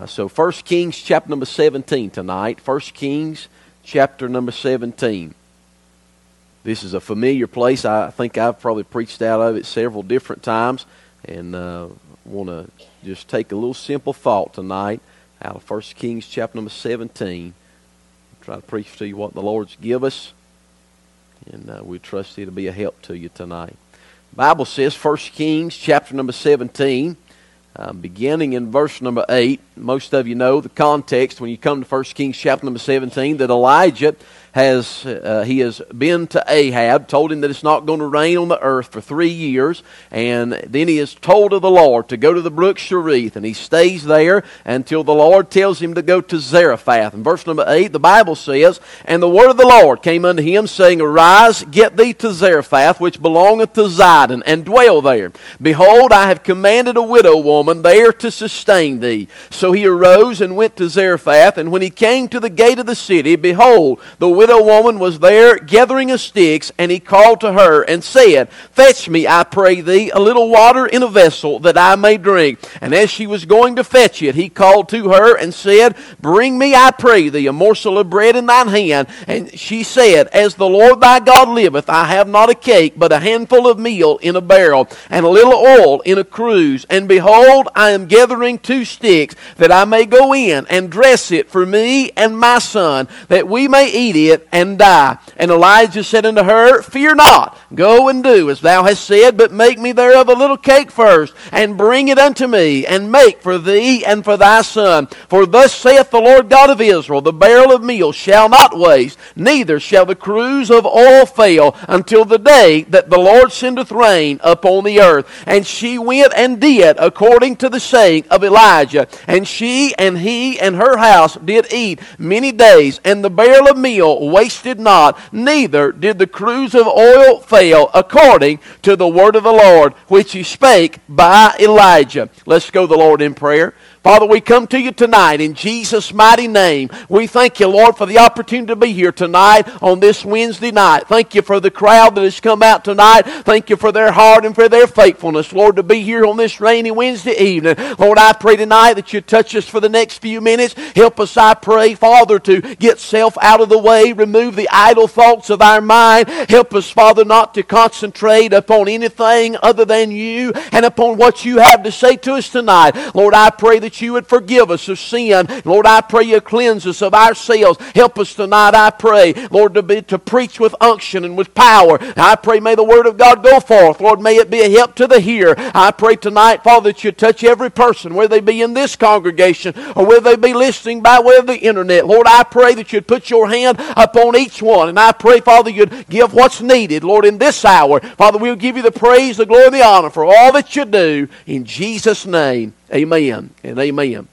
Uh, so 1 Kings chapter number 17 tonight. 1 Kings chapter number 17. This is a familiar place. I think I've probably preached out of it several different times. And uh, want to just take a little simple thought tonight out of 1 Kings chapter number 17. Try to preach to you what the Lord's give us. And uh, we trust it'll be a help to you tonight. Bible says 1 Kings chapter number 17 um, beginning in verse number 8, most of you know the context when you come to 1 Kings chapter number 17 that Elijah has uh, he has been to Ahab, told him that it's not going to rain on the earth for three years, and then he is told of the Lord to go to the brook Cherith, and he stays there until the Lord tells him to go to Zarephath. In verse number eight, the Bible says, "And the word of the Lord came unto him, saying, Arise, get thee to Zarephath, which belongeth to Zidon, and dwell there. Behold, I have commanded a widow woman there to sustain thee." So he arose and went to Zarephath, and when he came to the gate of the city, behold, the widow woman was there gathering of sticks, and he called to her and said, Fetch me, I pray thee, a little water in a vessel that I may drink. And as she was going to fetch it, he called to her and said, Bring me, I pray thee, a morsel of bread in thine hand. And she said, As the Lord thy God liveth, I have not a cake, but a handful of meal in a barrel, and a little oil in a cruse. And behold, I am gathering two sticks, that I may go in and dress it for me and my son, that we may eat it it and die. And Elijah said unto her, Fear not, go and do as thou hast said, but make me thereof a little cake first, and bring it unto me, and make for thee and for thy son. For thus saith the Lord God of Israel, The barrel of meal shall not waste, neither shall the cruse of oil fail, until the day that the Lord sendeth rain upon the earth. And she went and did according to the saying of Elijah. And she and he and her house did eat many days, and the barrel of meal wasted not, neither did the cruse of oil fail, according to the word of the Lord, which he spake by Elijah. Let's go the Lord in prayer. Father, we come to you tonight in Jesus' mighty name. We thank you, Lord, for the opportunity to be here tonight on this Wednesday night. Thank you for the crowd that has come out tonight. Thank you for their heart and for their faithfulness, Lord, to be here on this rainy Wednesday evening. Lord, I pray tonight that you touch us for the next few minutes. Help us, I pray, Father, to get self out of the way, remove the idle thoughts of our mind. Help us, Father, not to concentrate upon anything other than you and upon what you have to say to us tonight. Lord, I pray that that you would forgive us of sin. Lord, I pray you cleanse us of ourselves. Help us tonight, I pray, Lord, to, be, to preach with unction and with power. I pray, may the word of God go forth. Lord, may it be a help to the hearer. I pray tonight, Father, that you touch every person, whether they be in this congregation or whether they be listening by way of the internet. Lord, I pray that you'd put your hand upon each one. And I pray, Father, you'd give what's needed, Lord, in this hour. Father, we'll give you the praise, the glory, the honor for all that you do. In Jesus' name. Amen and amen.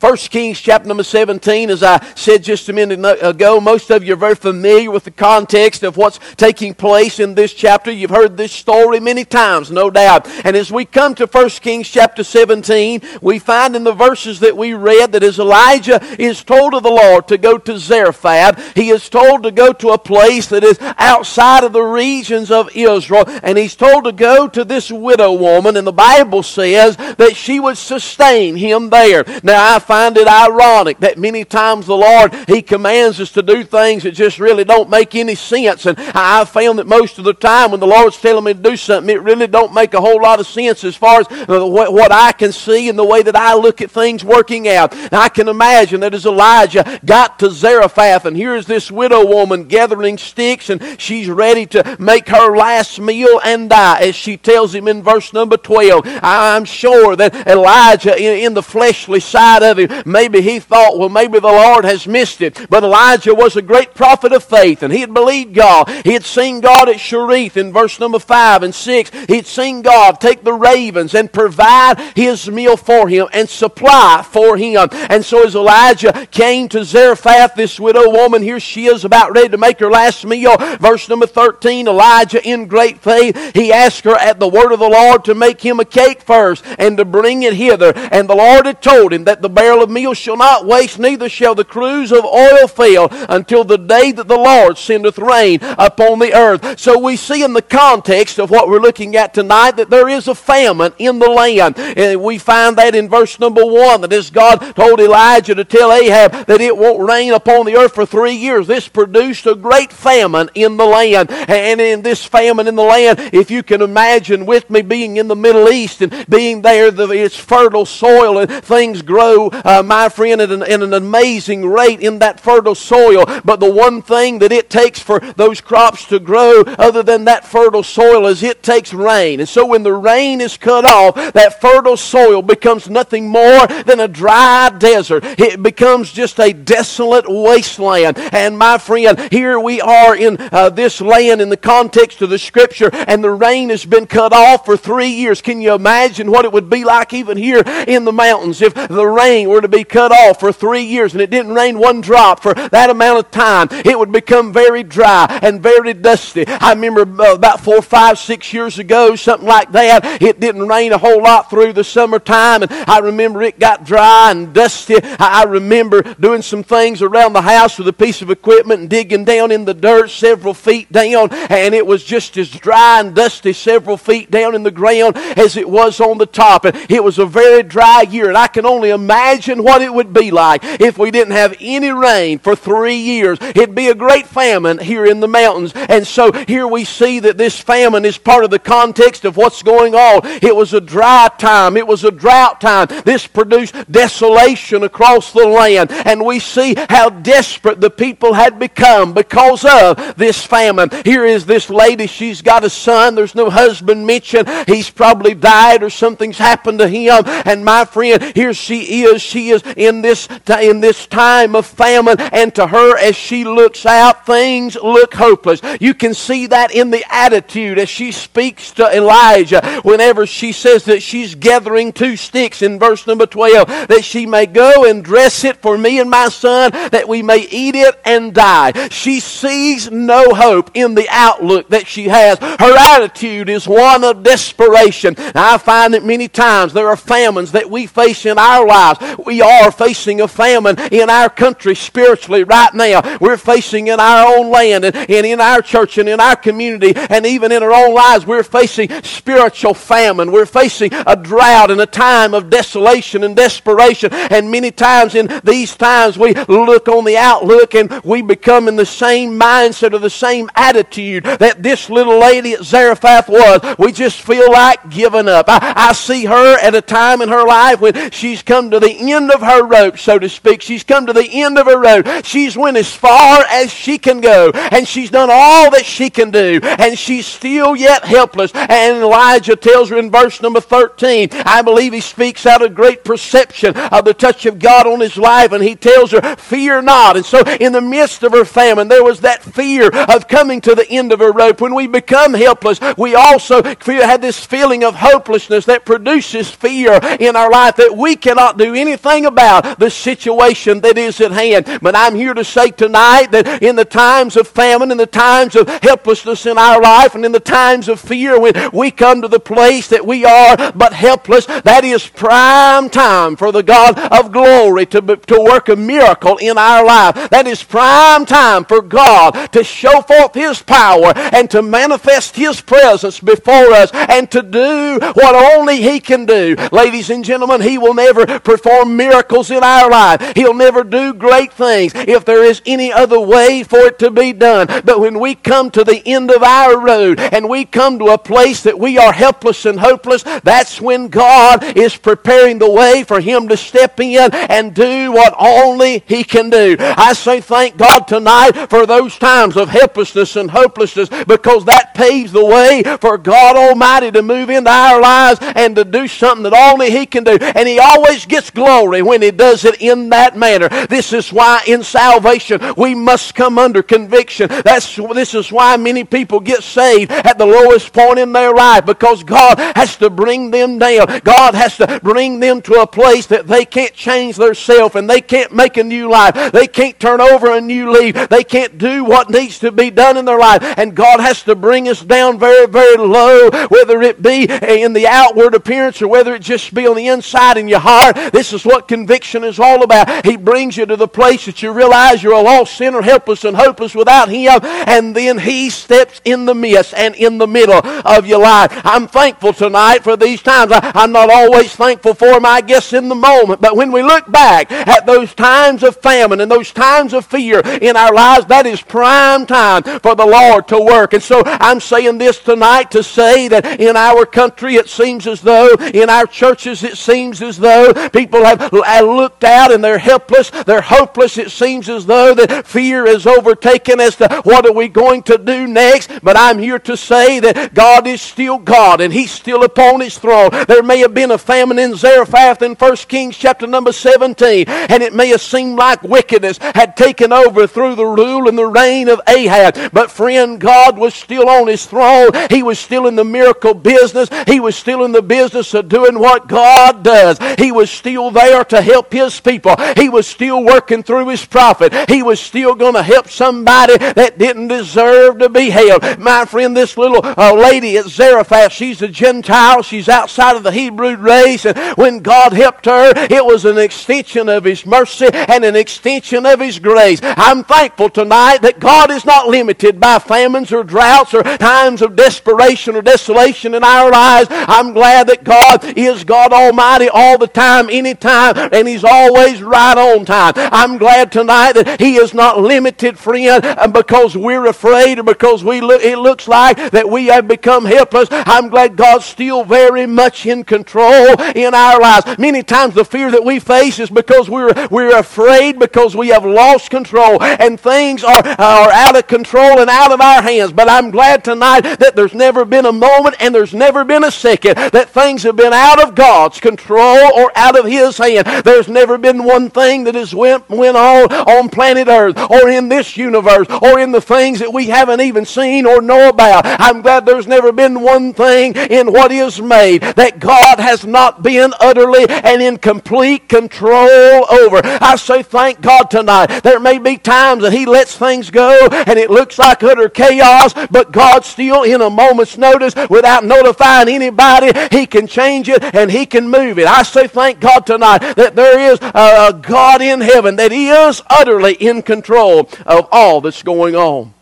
First Kings chapter number 17, as I said just a minute ago, most of you are very familiar with the context of what's taking place in this chapter. You've heard this story many times, no doubt. And as we come to First Kings chapter 17, we find in the verses that we read that as Elijah is told of the Lord to go to Zarephath, he is told to go to a place that is outside of the regions of Israel, and he's told to go to this widow woman, and the Bible says that she would sustain him there. Now, I find it ironic that many times the Lord, He commands us to do things that just really don't make any sense. And I've found that most of the time when the Lord's telling me to do something, it really don't make a whole lot of sense as far as what I can see and the way that I look at things working out. I can imagine that as Elijah got to Zarephath, and here's this widow woman gathering sticks, and she's ready to make her last meal and die, as she tells him in verse number 12. I'm sure that Elijah, in, the fleshly side of Maybe he thought, well, maybe the Lord has missed it. But Elijah was a great prophet of faith, and he had believed God. He had seen God at Cherith in verse number 5 and 6. He had seen God take the ravens and provide his meal for him and supply for him. And so as Elijah came to Zarephath, this widow woman, here she is about ready to make her last meal. Verse number 13, Elijah in great faith, he asked her at the word of the Lord to make him a cake first and to bring it hither. And the Lord had told him that the bear barrel of meal shall not waste, neither shall the cruse of oil fail until the day that the Lord sendeth rain upon the earth. So we see in the context of what we're looking at tonight that there is a famine in the land. And we find that in verse number one, that as God told Elijah to tell Ahab that it won't rain upon the earth for three years, this produced a great famine in the land. And in this famine in the land, if you can imagine with me being in the Middle East and being there, the, it's fertile soil and things grow, uh, my friend, at an, at an amazing rate in that fertile soil. But the one thing that it takes for those crops to grow, other than that fertile soil, is it takes rain. And so when the rain is cut off, that fertile soil becomes nothing more than a dry desert. It becomes just a desolate wasteland. And my friend, here we are in uh, this land in the context of the scripture, and the rain has been cut off for three years. Can you imagine what it would be like even here in the mountains if the rain were to be cut off for three years and it didn't rain one drop for that amount of time? It would become very dry and very dusty. I remember uh, about four, five, six years ago, something like that. It didn't rain a whole lot through the summertime, and I remember it got dry and dusty. I remember doing some things around the house with a piece of equipment and digging down in the dirt several feet down, and it was just as dry and dusty several feet down in the ground as it was on the top. And it was a very dry year, and I can only imagine what it would be like if we didn't have any rain for three years. It'd be a great famine here in the mountains. And so here we see that this famine is part of the context of what's going on. It was a dry time, it was a drought time. This produced desolation across the land. And we see how desperate the people had become because of this famine. Here is this lady, she's got a son. There's no husband mentioned. He's probably died or something's happened to him. And my friend, here she is. She is in this, in this time of famine. And to her, as she looks out, things look hopeless. You can see that in the attitude as she speaks to Elijah whenever she says that she's gathering two sticks in verse number 12 that she may go and dress it for me and my son that we may eat it and die. She sees no hope in the outlook that she has. Her attitude is one of desperation. Now, I find that many times there are famines that we face in our lives. We are facing a famine in our country spiritually right now. We're facing in our own land and, and in our church and in our community and even in our own lives. We're facing spiritual famine. We're facing a drought and a time of desolation and desperation. And many times in these times we look on the outlook and we become in the same mindset or the same attitude that this little lady at Zarephath was. We just feel like giving up. I, I see her at a time in her life when she's come to the end of her rope, so to speak. She's come to the end of her rope. She's went as far as she can go, and she's done all that she can do, and she's still yet helpless. And Elijah tells her in verse number 13, I believe he speaks out of great perception of the touch of God on his life, and he tells her, Fear not. And so, in the midst of her famine, there was that fear of coming to the end of her rope. When we become helpless, we also feel, have this feeling of hopelessness that produces fear in our life that we cannot do anything about the situation that is at hand. But I'm here to say tonight that in the times of famine, in the times of helplessness in our life, and in the times of fear, when we come to the place that we are but helpless, that is prime time for the God of glory to, to work a miracle in our life. That is prime time for God to show forth His power and to manifest His presence before us and to do what only He can do. Ladies and gentlemen, He will never perform miracles in our life. He'll never do great things if there is any other way for it to be done. But when we come to the end of our road and we come to a place that we are helpless and hopeless, that's when God is preparing the way for Him to step in and do what only He can do. I say thank God tonight for those times of helplessness and hopelessness because that paves the way for God Almighty to move into our lives and to do something that only He can do. And He always gets glory when He does it in that manner. This is why in salvation we must come under conviction. That's, this is why many people get saved at the lowest point in their life because God has to bring them down. God has to bring them to a place that they can't change themselves and they can't make a new life. They can't turn over a new leaf. They can't do what needs to be done in their life. And God has to bring us down very, very low, whether it be in the outward appearance or whether it just be on the inside in your heart. This this is what conviction is all about. He brings you to the place that you realize you're a lost sinner, helpless and hopeless without Him, and then He steps in the midst and in the middle of your life. I'm thankful tonight for these times. I, am not always thankful for them, I guess, in the moment, but when we look back at those times of famine and those times of fear in our lives, that is prime time for the Lord to work. And so I'm saying this tonight to say that in our country it seems as though, in our churches it seems as though people have looked out and they're helpless, they're hopeless. It seems as though that fear is overtaken as to what are we going to do next. But I'm here to say that God is still God and He's still upon His throne. There may have been a famine in Zarephath in 1 Kings chapter number 17, and it may have seemed like wickedness had taken over through the rule and the reign of Ahab. But friend, God was still on His throne. He was still in the miracle business. He was still in the business of doing what God does. He was still there to help His people. He was still working through His prophet. He was still going to help somebody that didn't deserve to be helped. My friend, this little uh, lady at Zarephath, she's a Gentile. She's outside of the Hebrew race. And when God helped her, it was an extension of His mercy and an extension of His grace. I'm thankful tonight that God is not limited by famines or droughts or times of desperation or desolation in our lives. I'm glad that God is God Almighty all the time, anytime, and He's always right on time. I'm glad tonight that He is not limited, friend, uh, because we're afraid or because we look, it looks like that we have become helpless. I'm glad God's still very much in control in our lives. Many times the fear that we face is because we're, we're afraid because we have lost control and things are, are out of control and out of our hands. But I'm glad tonight that there's never been a moment and there's never been a second that things have been out of God's control or out of His hand. There's never been one thing that has went, went on on planet Earth or in this universe or in the things that we haven't even seen or know about. I'm glad there's never been one thing in what is made that God has not been utterly and in complete control over. I say thank God tonight. There may be times that He lets things go and it looks like utter chaos, but God still in a moment's notice without notifying anybody, He can change it and He can move it. I say thank God tonight that there is a God in heaven that is utterly in control of all that's going on.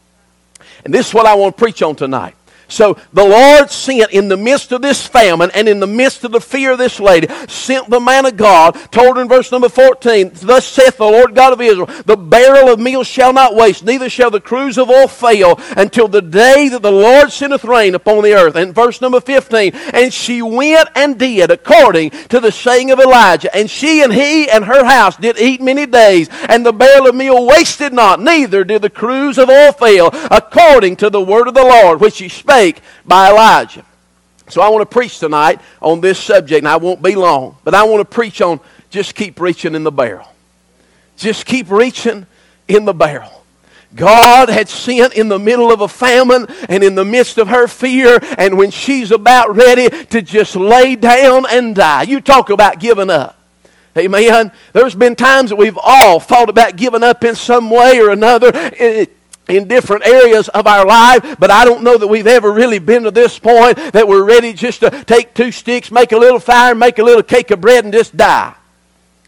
And this is what I want to preach on tonight. So the Lord sent in the midst of this famine and in the midst of the fear of this lady, sent the man of God, told her in verse number 14, Thus saith the Lord God of Israel, The barrel of meal shall not waste, neither shall the cruse of oil fail until the day that the Lord sendeth rain upon the earth. And verse number 15, And she went and did according to the saying of Elijah. And she and he and her house did eat many days, and the barrel of meal wasted not, neither did the cruse of oil fail, according to the word of the Lord, which he spake by Elijah. So I want to preach tonight on this subject, and I won't be long, but I want to preach on just keep reaching in the barrel. Just keep reaching in the barrel. God had sent in the middle of a famine and in the midst of her fear, and when she's about ready to just lay down and die. You talk about giving up. Amen. There's been times that we've all thought about giving up in some way or another. It, in different areas of our life, but I don't know that we've ever really been to this point that we're ready just to take two sticks, make a little fire, make a little cake of bread, and just die.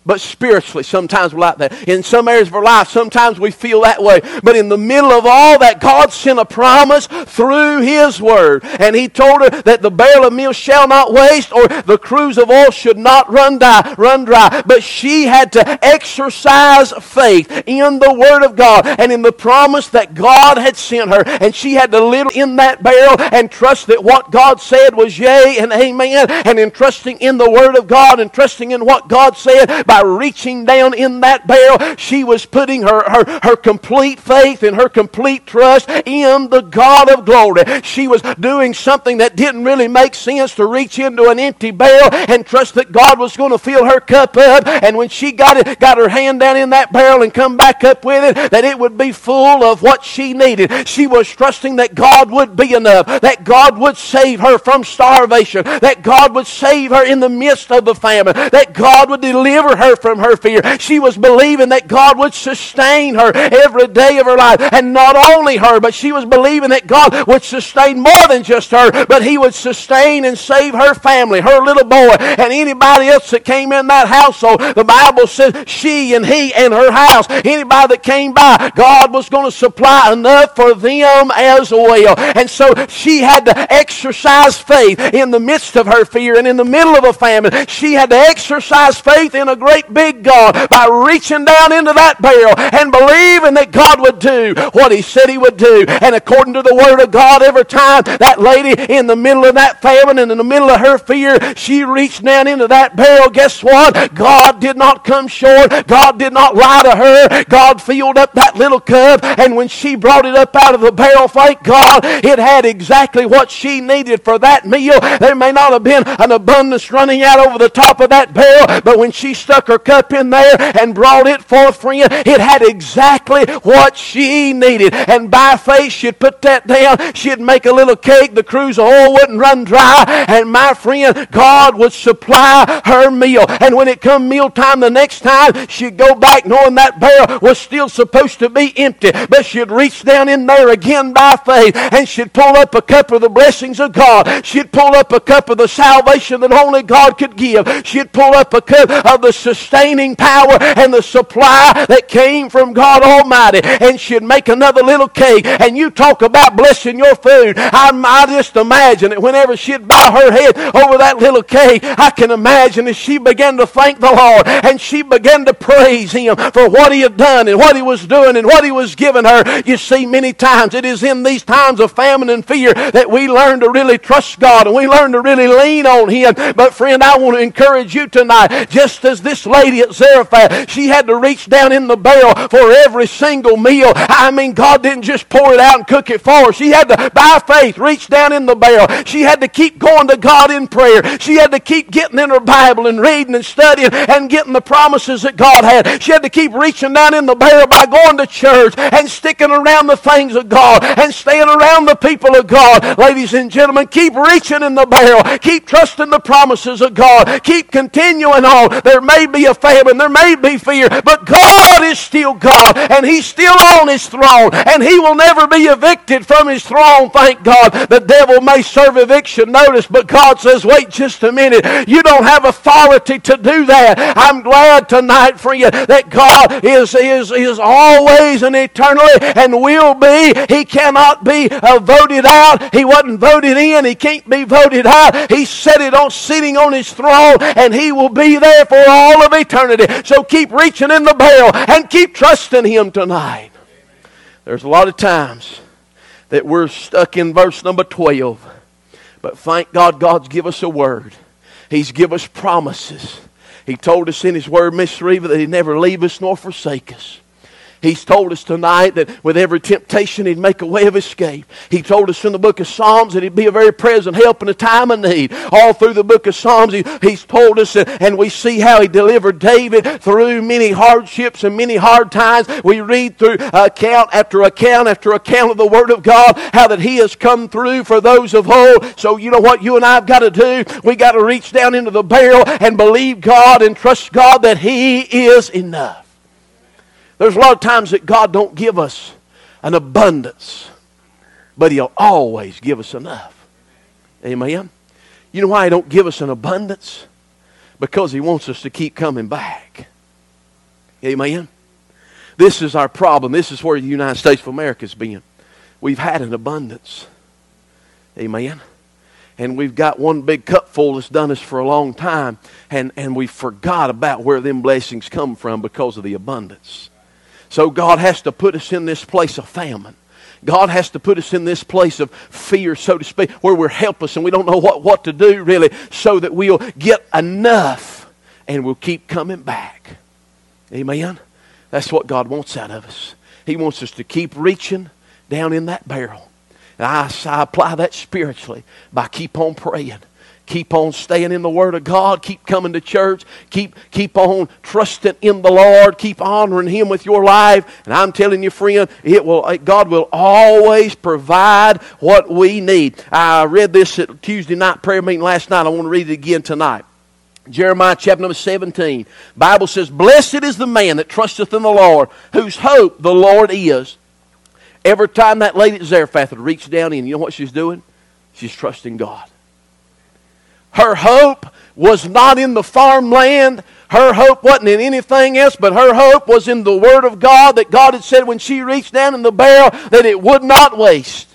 But spiritually, sometimes we're like that. In some areas of our life, sometimes we feel that way. But in the middle of all that, God sent a promise through His Word. And He told her that the barrel of meal shall not waste, or the cruse of oil should not run dry. Run dry. But she had to exercise faith in the Word of God and in the promise that God had sent her. And she had to live in that barrel and trust that what God said was yea and amen. And in trusting in the Word of God and trusting in what God said by reaching down in that barrel, she was putting her, her, her complete faith and her complete trust in the God of glory. She was doing something that didn't really make sense to reach into an empty barrel and trust that God was going to fill her cup up. And when she got it, got her hand down in that barrel and come back up with it, that it would be full of what she needed. She was trusting that God would be enough, that God would save her from starvation, that God would save her in the midst of the famine, that God would deliver her from her fear. She was believing that God would sustain her every day of her life. And not only her, but she was believing that God would sustain more than just her, but He would sustain and save her family, her little boy, and anybody else that came in that household. The Bible says she and he and her house, anybody that came by, God was going to supply enough for them as well. And so she had to exercise faith in the midst of her fear and in the middle of a famine. She had to exercise faith in a great big God by reaching down into that barrel and believing that God would do what He said He would do. And according to the Word of God, every time that lady in the middle of that famine and in the middle of her fear, she reached down into that barrel, guess what? God did not come short. God did not lie to her. God filled up that little cup, and when she brought it up out of the barrel, thank God, it had exactly what she needed for that meal. There may not have been an abundance running out over the top of that barrel, but when she stuck her cup in there and brought it forth, friend, it had exactly what she needed. And by faith, she'd put that down. She'd make a little cake. The cruse of oil wouldn't run dry. And my friend, God would supply her meal. And when it come meal time the next time, she'd go back knowing that barrel was still supposed to be empty. But she'd reach down in there again by faith and she'd pull up a cup of the blessings of God. She'd pull up a cup of the salvation that only God could give. She'd pull up a cup of the sustaining power and the supply that came from God Almighty. And she'd make another little cake. And you talk about blessing your food. I, I just imagine that whenever she'd bow her head over that little cake, I can imagine as she began to thank the Lord and she began to praise Him for what He had done and what He was doing and what He was giving her. You see, many times it is in these times of famine and fear that we learn to really trust God and we learn to really lean on Him. But friend, I want to encourage you tonight, just as this lady at Zarephath, she had to reach down in the barrel for every single meal. I mean, God didn't just pour it out and cook it for her. She had to, by faith, reach down in the barrel. She had to keep going to God in prayer. She had to keep getting in her Bible and reading and studying and getting the promises that God had. She had to keep reaching down in the barrel by going to church and sticking around the things of God and staying around the people of God. Ladies and gentlemen, keep reaching in the barrel. Keep trusting the promises of God. Keep continuing on. There may be a famine, there may be fear, but God is still God and He's still on His throne and He will never be evicted from His throne, thank God. The devil may serve eviction notice, but God says, wait just a minute. You don't have authority to do that. I'm glad tonight for you that God is, is, is always and eternally and will be. He cannot be uh, voted out. He wasn't voted in. He can't be voted out. He set it on sitting on his throne and he will be there for all of eternity. So keep reaching in the barrel and keep trusting him tonight. There's a lot of times that we're stuck in verse number 12. But thank God God's give us a word. He's give us promises. He told us in His Word, Miss Reva, that He'd never leave us nor forsake us. He's told us tonight that with every temptation, He'd make a way of escape. He told us in the book of Psalms that He'd be a very present help in a time of need. All through the book of Psalms, he, He's told us, and we see how He delivered David through many hardships and many hard times. We read through account after account after account of the Word of God, how that He has come through for those of old. So, you know what you and I have got to do? We got to reach down into the barrel and believe God and trust God that He is enough. There's a lot of times that God don't give us an abundance, but He'll always give us enough. Amen. You know why He don't give us an abundance? Because He wants us to keep coming back. Amen. This is our problem. This is where the United States of America's been. We've had an abundance. Amen. And we've got one big cup full that's done us for a long time, and, and we forgot about where them blessings come from because of the abundance. So God has to put us in this place of famine. God has to put us in this place of fear, so to speak, where we're helpless and we don't know what, what to do really, so that we'll get enough and we'll keep coming back. Amen? That's what God wants out of us. He wants us to keep reaching down in that barrel. And I, I apply that spiritually by keep on praying Keep on staying in the Word of God. Keep coming to church. Keep, keep on trusting in the Lord. Keep honoring Him with your life. And I'm telling you, friend, it will, God will always provide what we need. I read this at Tuesday night prayer meeting last night. I want to read it again tonight. Jeremiah chapter number 17. Bible says, Blessed is the man that trusteth in the Lord, whose hope the Lord is. Every time that lady at Zarephath would reach down in, you know what she's doing? She's trusting God. Her hope was not in the farmland. Her hope wasn't in anything else, but her hope was in the Word of God that God had said when she reached down in the barrel that it would not waste.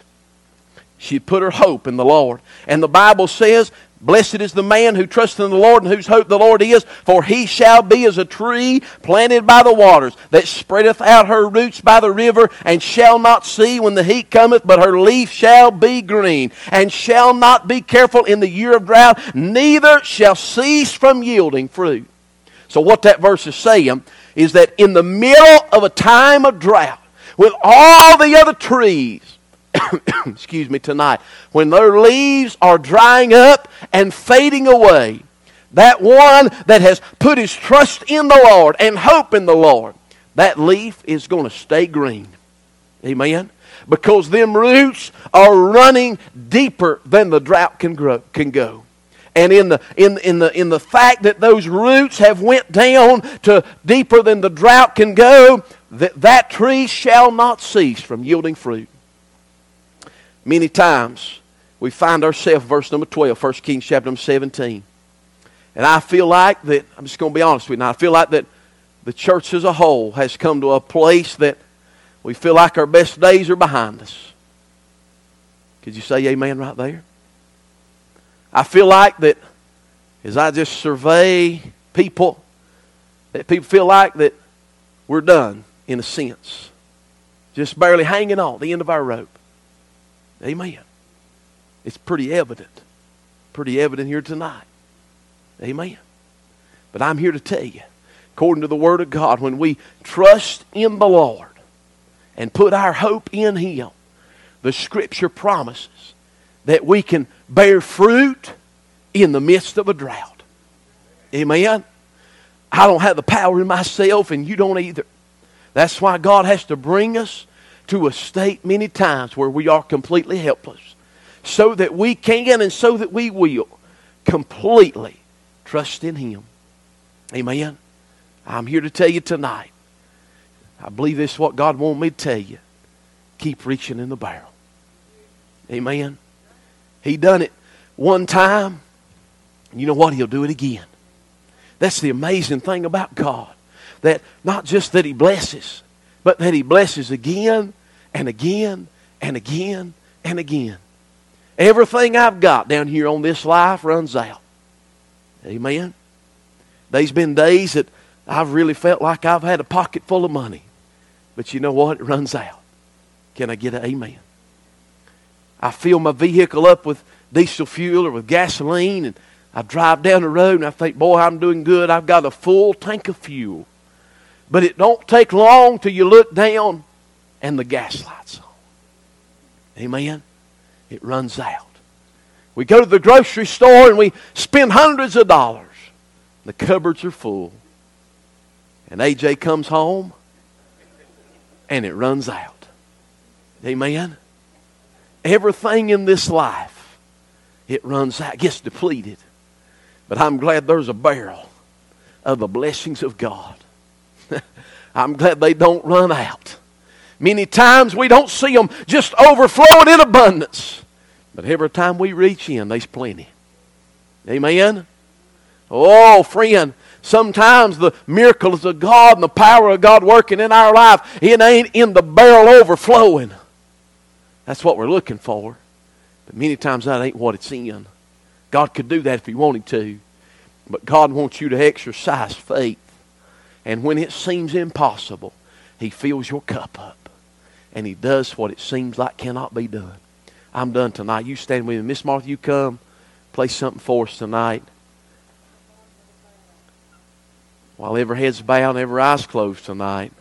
She put her hope in the Lord. And the Bible says Blessed is the man who trusts in the Lord and whose hope the Lord is, for he shall be as a tree planted by the waters, that spreadeth out her roots by the river, and shall not see when the heat cometh, but her leaf shall be green, and shall not be careful in the year of drought, neither shall cease from yielding fruit. So, what that verse is saying is that in the middle of a time of drought, with all the other trees, excuse me, tonight, when their leaves are drying up and fading away, that one that has put his trust in the Lord and hope in the Lord, that leaf is going to stay green. Amen? Because them roots are running deeper than the drought can, grow, can go. And in the, in, in, the, in the fact that those roots have went down to deeper than the drought can go, that, that tree shall not cease from yielding fruit many times we find ourselves, verse number 12, 1 Kings chapter number 17. And I feel like that, I'm just going to be honest with you now, I feel like that the church as a whole has come to a place that we feel like our best days are behind us. Could you say amen right there? I feel like that as I just survey people, that people feel like that we're done in a sense. Just barely hanging on the end of our rope. Amen. It's pretty evident. Pretty evident here tonight. Amen. But I'm here to tell you, according to the Word of God, when we trust in the Lord and put our hope in Him, the Scripture promises that we can bear fruit in the midst of a drought. Amen. I don't have the power in myself, and you don't either. That's why God has to bring us to a state many times where we are completely helpless so that we can and so that we will completely trust in Him. Amen. I'm here to tell you tonight. I believe this is what God wanted me to tell you. Keep reaching in the barrel. Amen. He done it one time. You know what? He'll do it again. That's the amazing thing about God. That not just that He blesses, but that He blesses again and again and again and again. Everything I've got down here on this life runs out. Amen. There's been days that I've really felt like I've had a pocket full of money. But you know what? It runs out. Can I get an amen? I fill my vehicle up with diesel fuel or with gasoline and I drive down the road and I think, boy, I'm doing good. I've got a full tank of fuel. But it don't take long till you look down and the gas lights on. Amen? It runs out. We go to the grocery store and we spend hundreds of dollars. The cupboards are full. And AJ comes home and it runs out. Amen? Everything in this life, it runs out, gets depleted. But I'm glad there's a barrel of the blessings of God. I'm glad they don't run out. Many times we don't see them just overflowing in abundance. But every time we reach in, there's plenty. Amen? Oh, friend, sometimes the miracles of God and the power of God working in our life, it ain't in the barrel overflowing. That's what we're looking for. But many times that ain't what it's in. God could do that if He wanted to. But God wants you to exercise faith. And when it seems impossible, He fills your cup up. And He does what it seems like cannot be done. I'm done tonight. You stand with me. Miss Martha, you come. Play something for us tonight. While every head's bowed and every eye's closed tonight.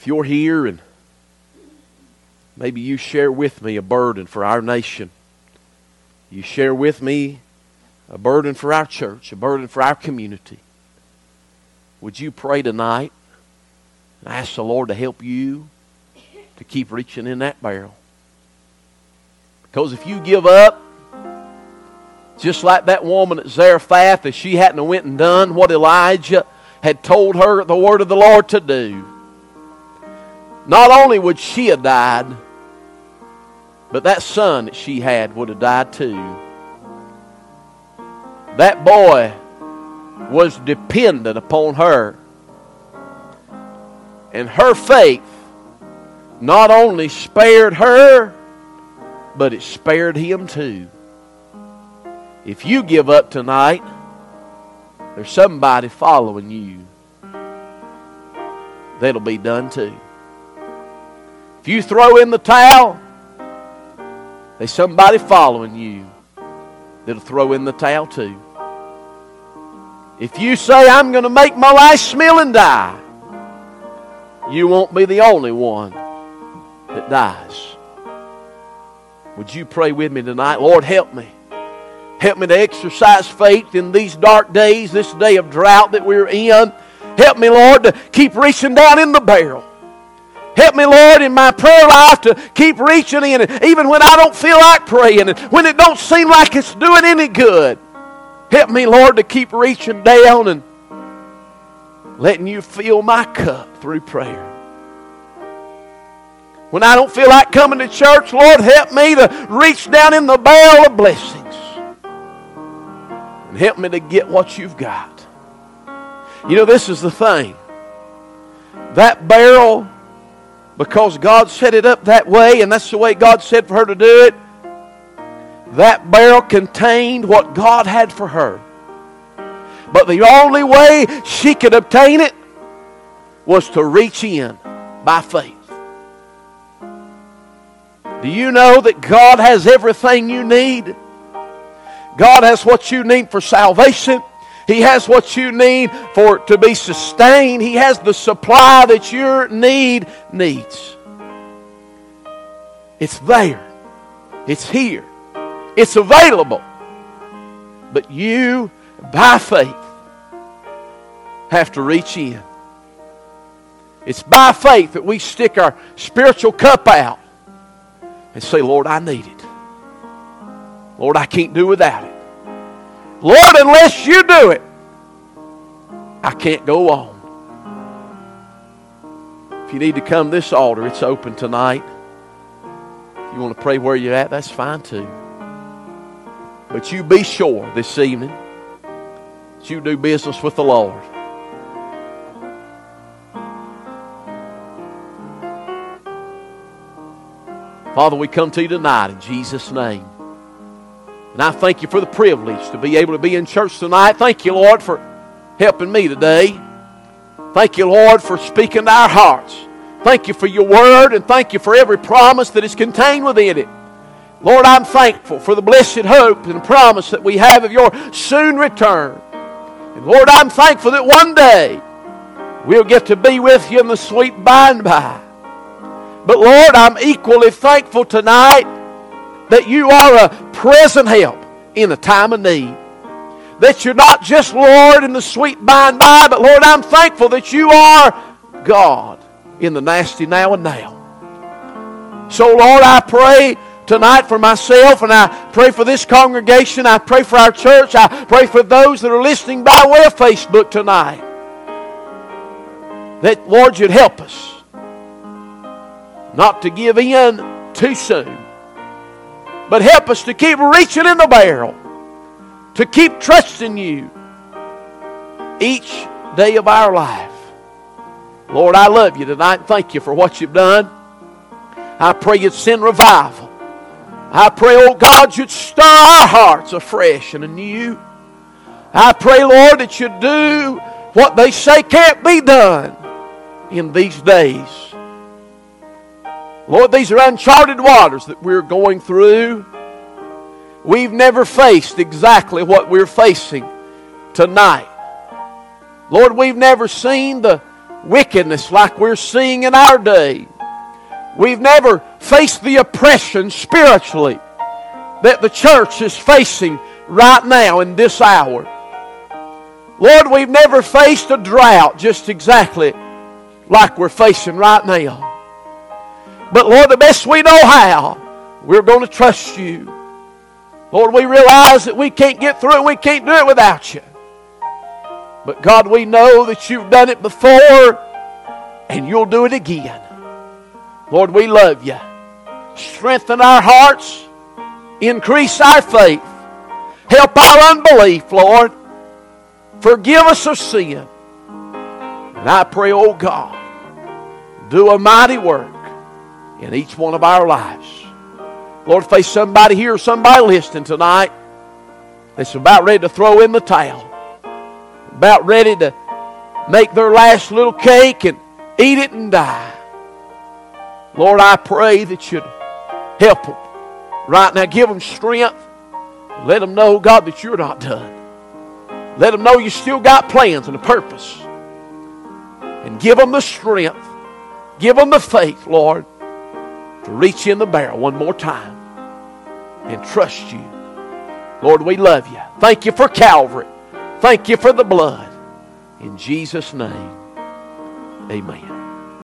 If you're here and maybe you share with me a burden for our nation, you share with me a burden for our church, a burden for our community. Would you pray tonight and ask the Lord to help you to keep reaching in that barrel? Because if you give up, Just like that woman at Zarephath, if she hadn't went and done what Elijah had told her the word of the Lord to do, not only would she have died, but that son that she had would have died too. That boy was dependent upon her. And her faith not only spared her, but it spared him too. If you give up tonight, there's somebody following you. That'll be done too. If you throw in the towel, there's somebody following you that'll throw in the towel too. If you say, I'm going to make my last meal and die, you won't be the only one that dies. Would you pray with me tonight? Lord, help me. Help me to exercise faith in these dark days, this day of drought that we're in. Help me, Lord, to keep reaching down in the barrel. Help me, Lord, in my prayer life to keep reaching in, even when I don't feel like praying, and when it don't seem like it's doing any good. Help me, Lord, to keep reaching down and letting you fill my cup through prayer. When I don't feel like coming to church, Lord, help me to reach down in the barrel of blessings. And help me to get what you've got. You know, this is the thing. That barrel, because God set it up that way, and that's the way God said for her to do it, that barrel contained what God had for her. But the only way she could obtain it was to reach in by faith. Do you know that God has everything you need? God has what you need for salvation. He has what you need for to be sustained. He has the supply that your need needs. It's there. It's here. It's available. But you, by faith, have to reach in. It's by faith that we stick our spiritual cup out and say, Lord, I need it. Lord, I can't do without it. Lord, unless you do it, I can't go on. If you need to come this altar, it's open tonight. If you want to pray where you're at, that's fine too. But you be sure this evening that you do business with the Lord. Father, we come to you tonight in Jesus' name. And I thank you for the privilege to be able to be in church tonight. Thank you, Lord, for helping me today. Thank you, Lord, for speaking to our hearts. Thank you for your word, and thank you for every promise that is contained within it. Lord, I'm thankful for the blessed hope and promise that we have of your soon return. And Lord, I'm thankful that one day we'll get to be with you in the sweet by and by. But Lord, I'm equally thankful tonight that you are a present help in a time of need. That you're not just Lord in the sweet by and by, but Lord, I'm thankful that you are God in the nasty now and now. So, Lord, I pray tonight for myself and I pray for this congregation. I pray for our church. I pray for those that are listening by way of Facebook tonight. That, Lord, you'd help us not to give in too soon, but help us to keep reaching in the barrel, to keep trusting you each day of our life. Lord, I love you tonight. Thank you for what you've done. I pray you'd send revival. I pray, oh God, you'd stir our hearts afresh and anew. I pray, Lord, that you'd do what they say can't be done in these days. Lord, these are uncharted waters that we're going through. We've never faced exactly what we're facing tonight. Lord, we've never seen the wickedness like we're seeing in our day. We've never faced the oppression spiritually that the church is facing right now in this hour. Lord, we've never faced a drought just exactly like we're facing right now. But Lord, the best we know how, we're going to trust you. Lord, we realize that we can't get through it. We can't do it without you. But God, we know that you've done it before and you'll do it again. Lord, we love you. Strengthen our hearts, increase our faith, help our unbelief, Lord. Forgive us of sin. And I pray, oh God, do a mighty work in each one of our lives. Lord, if somebody here, somebody listening tonight that's about ready to throw in the towel, about ready to make their last little cake and eat it and die. Lord, I pray that you'd help them right now. Give them strength. Let them know, God, that you're not done. Let them know you still got plans and a purpose. And give them the strength. Give them the faith, Lord, to reach in the barrel one more time and trust you. Lord, we love you. Thank you for Calvary. Thank you for the blood. In Jesus' name, amen.